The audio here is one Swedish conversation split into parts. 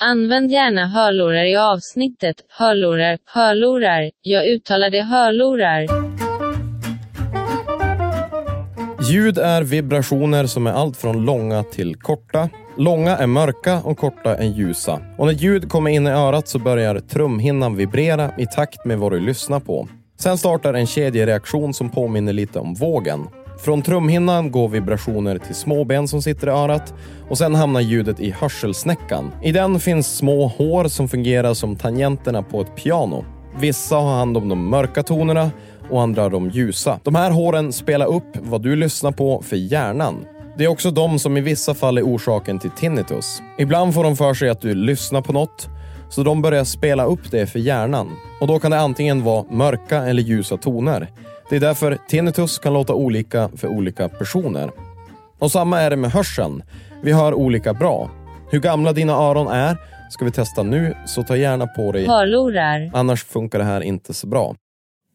Använd gärna hörlurar i avsnittet. Hörlurar, hörlurar. Jag uttalar det hörlurar. Ljud är vibrationer som är allt från långa till korta. Långa är mörka och korta är ljusa. Och när ljud kommer in i örat så börjar trumhinnan vibrera i takt med vad du lyssnar på. Sen startar en kedjereaktion som påminner lite om vågen. Från trumhinnan går vibrationer till små ben som sitter i örat och sen hamnar ljudet i hörselsnäckan. I den finns små hår som fungerar som tangenterna på ett piano. Vissa har hand om de mörka tonerna och andra de ljusa. De här håren spelar upp vad du lyssnar på för hjärnan. Det är också de som i vissa fall är orsaken till tinnitus. Ibland får de för sig att du lyssnar på något, så de börjar spela upp det för hjärnan. Och då kan det antingen vara mörka eller ljusa toner. Det är därför tinnitus kan låta olika för olika personer. Och samma är det med hörseln. Vi hör olika bra. Hur gamla dina öron är ska vi testa nu, så ta gärna på dig Hörlurar. Annars funkar det här inte så bra.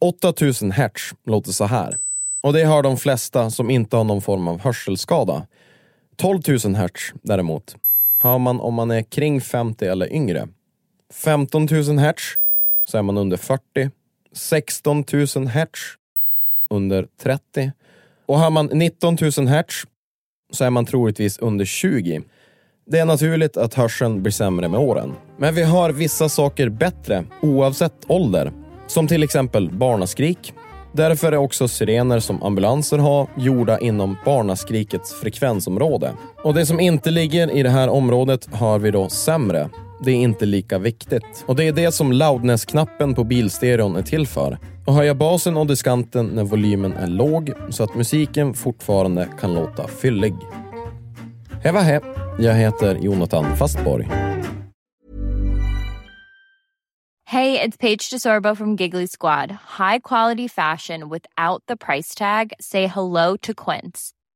8000 hertz låter så här. Och det hör de flesta som inte har någon form av hörselskada. 12 000 hertz däremot hör man om man är kring 50 eller yngre. 15 000 hertz så är man under 40. 16 000 hertz under 30. Och har man 19 000 hertz så är man troligtvis under 20. Det är naturligt att hörseln blir sämre med åren. Men vi har vissa saker bättre oavsett ålder. Som till exempel barnaskrik. Därför är också sirener som ambulanser har gjorda inom barnaskrikets frekvensområde. Och det som inte ligger i det här området har vi då sämre. Det är inte lika viktigt. Och det är det som loudness-knappen på bilstereon är till för. Att höja basen och diskanten när volymen är låg så att musiken fortfarande kan låta fyllig. Hej he. Jag heter Jonathan Fastborg. Hej, det är Paige DeSorbo från Giggly Squad. High quality fashion without the price tag. Say hello to Quince.